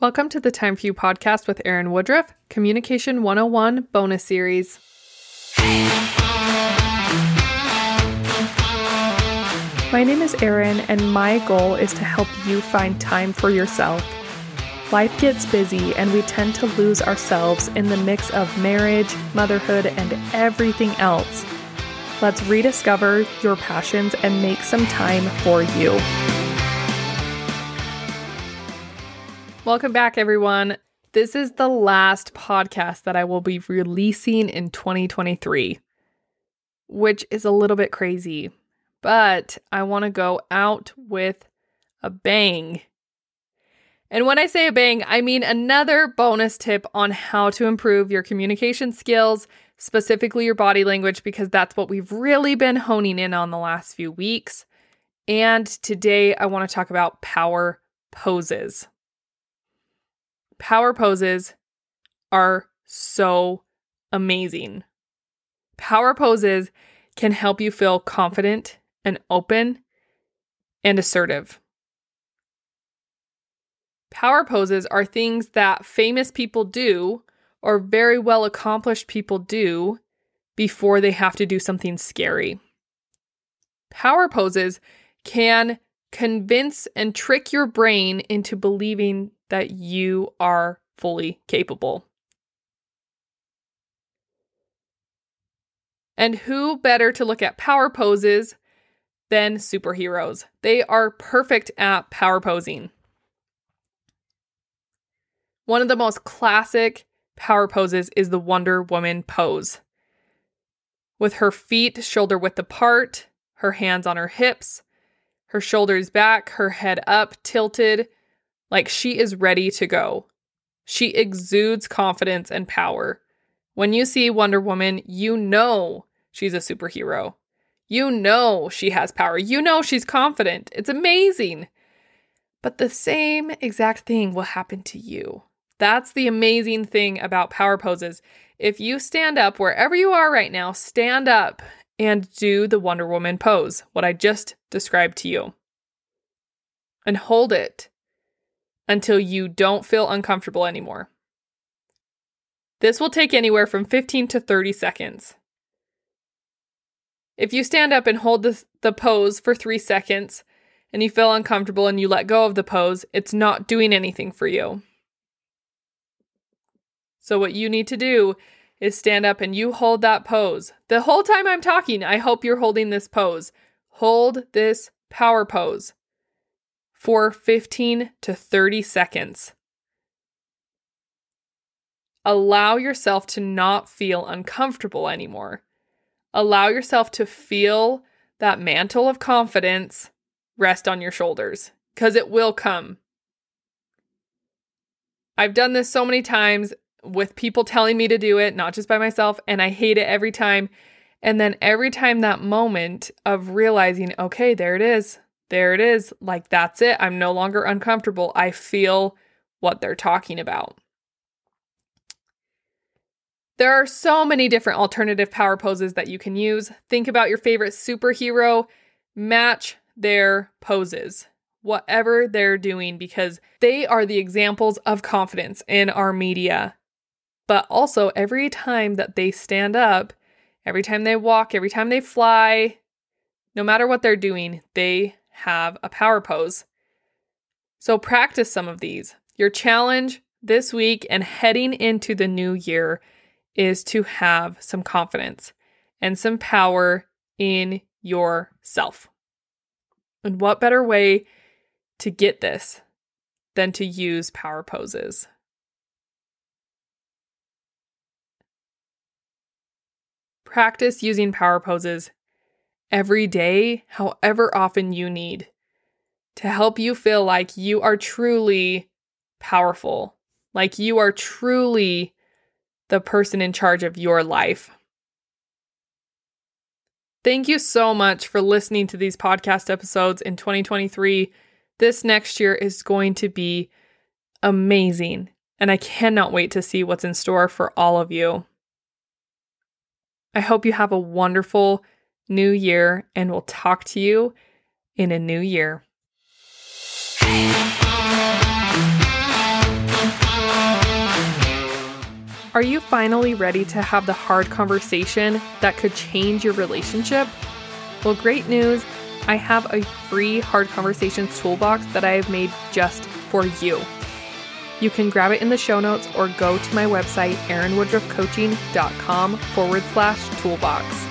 Welcome to the Time for You podcast with Erin Woodruff, Communication 101 bonus series. My name is Erin, and my goal is to help you find time for yourself. Life gets busy, and we tend to lose ourselves in the mix of marriage, motherhood, and everything else. Let's rediscover your passions and make some time for you. Welcome back, everyone. This is the last podcast that I will be releasing in 2023, which is a little bit crazy, but I want to go out with a bang. And when I say a bang, I mean another bonus tip on how to improve your communication skills, specifically your body language, because that's what we've really been honing in on the last few weeks. And today I want to talk about power poses. Power poses are so amazing. Power poses can help you feel confident and open and assertive. Power poses are things that famous people do or very well accomplished people do before they have to do something scary. Power poses can convince and trick your brain into believing that you are fully capable. And who better to look at power poses than superheroes? They are perfect at power posing. One of the most classic power poses is the Wonder Woman pose. With her feet shoulder width apart, her hands on her hips, her shoulders back, her head up, tilted, like she is ready to go. She exudes confidence and power. When you see Wonder Woman, you know she's a superhero. You know she has power. You know she's confident. It's amazing. But the same exact thing will happen to you. That's the amazing thing about power poses. If you stand up wherever you are right now, stand up and do the Wonder Woman pose, what I just described to you. And hold it until you don't feel uncomfortable anymore. This will take anywhere from 15 to 30 seconds. If you stand up and hold the, the pose for three seconds and you feel uncomfortable and you let go of the pose, it's not doing anything for you. So, what you need to do is stand up and you hold that pose. The whole time I'm talking, I hope you're holding this pose. Hold this power pose for 15 to 30 seconds. Allow yourself to not feel uncomfortable anymore. Allow yourself to feel that mantle of confidence rest on your shoulders because it will come. I've done this so many times with people telling me to do it, not just by myself, and I hate it every time. And then every time that moment of realizing, okay, there it is there it is. Like, that's it. I'm no longer uncomfortable. I feel what they're talking about. There are so many different alternative power poses that you can use. Think about your favorite superhero, match their poses, whatever they're doing, because they are the examples of confidence in our media. But also, every time that they stand up, every time they walk, every time they fly, no matter what they're doing, they have a power pose. So practice some of these. Your challenge this week and heading into the new year is to have some confidence and some power in yourself. And what better way to get this than to use power poses? Practice using power poses every day, however often you need, to help you feel like you are truly powerful, like you are truly the person in charge of your life. Thank you so much for listening to these podcast episodes in 2023. This next year is going to be amazing, and I cannot wait to see what's in store for all of you. I hope you have a wonderful new year, and we'll talk to you in a new year. Are you finally ready to have the hard conversation that could change your relationship? Well, great news. I have a free hard conversations toolbox that I have made just for you. You can grab it in the show notes or go to my website, erinwoodruffcoaching.com forward slash toolbox.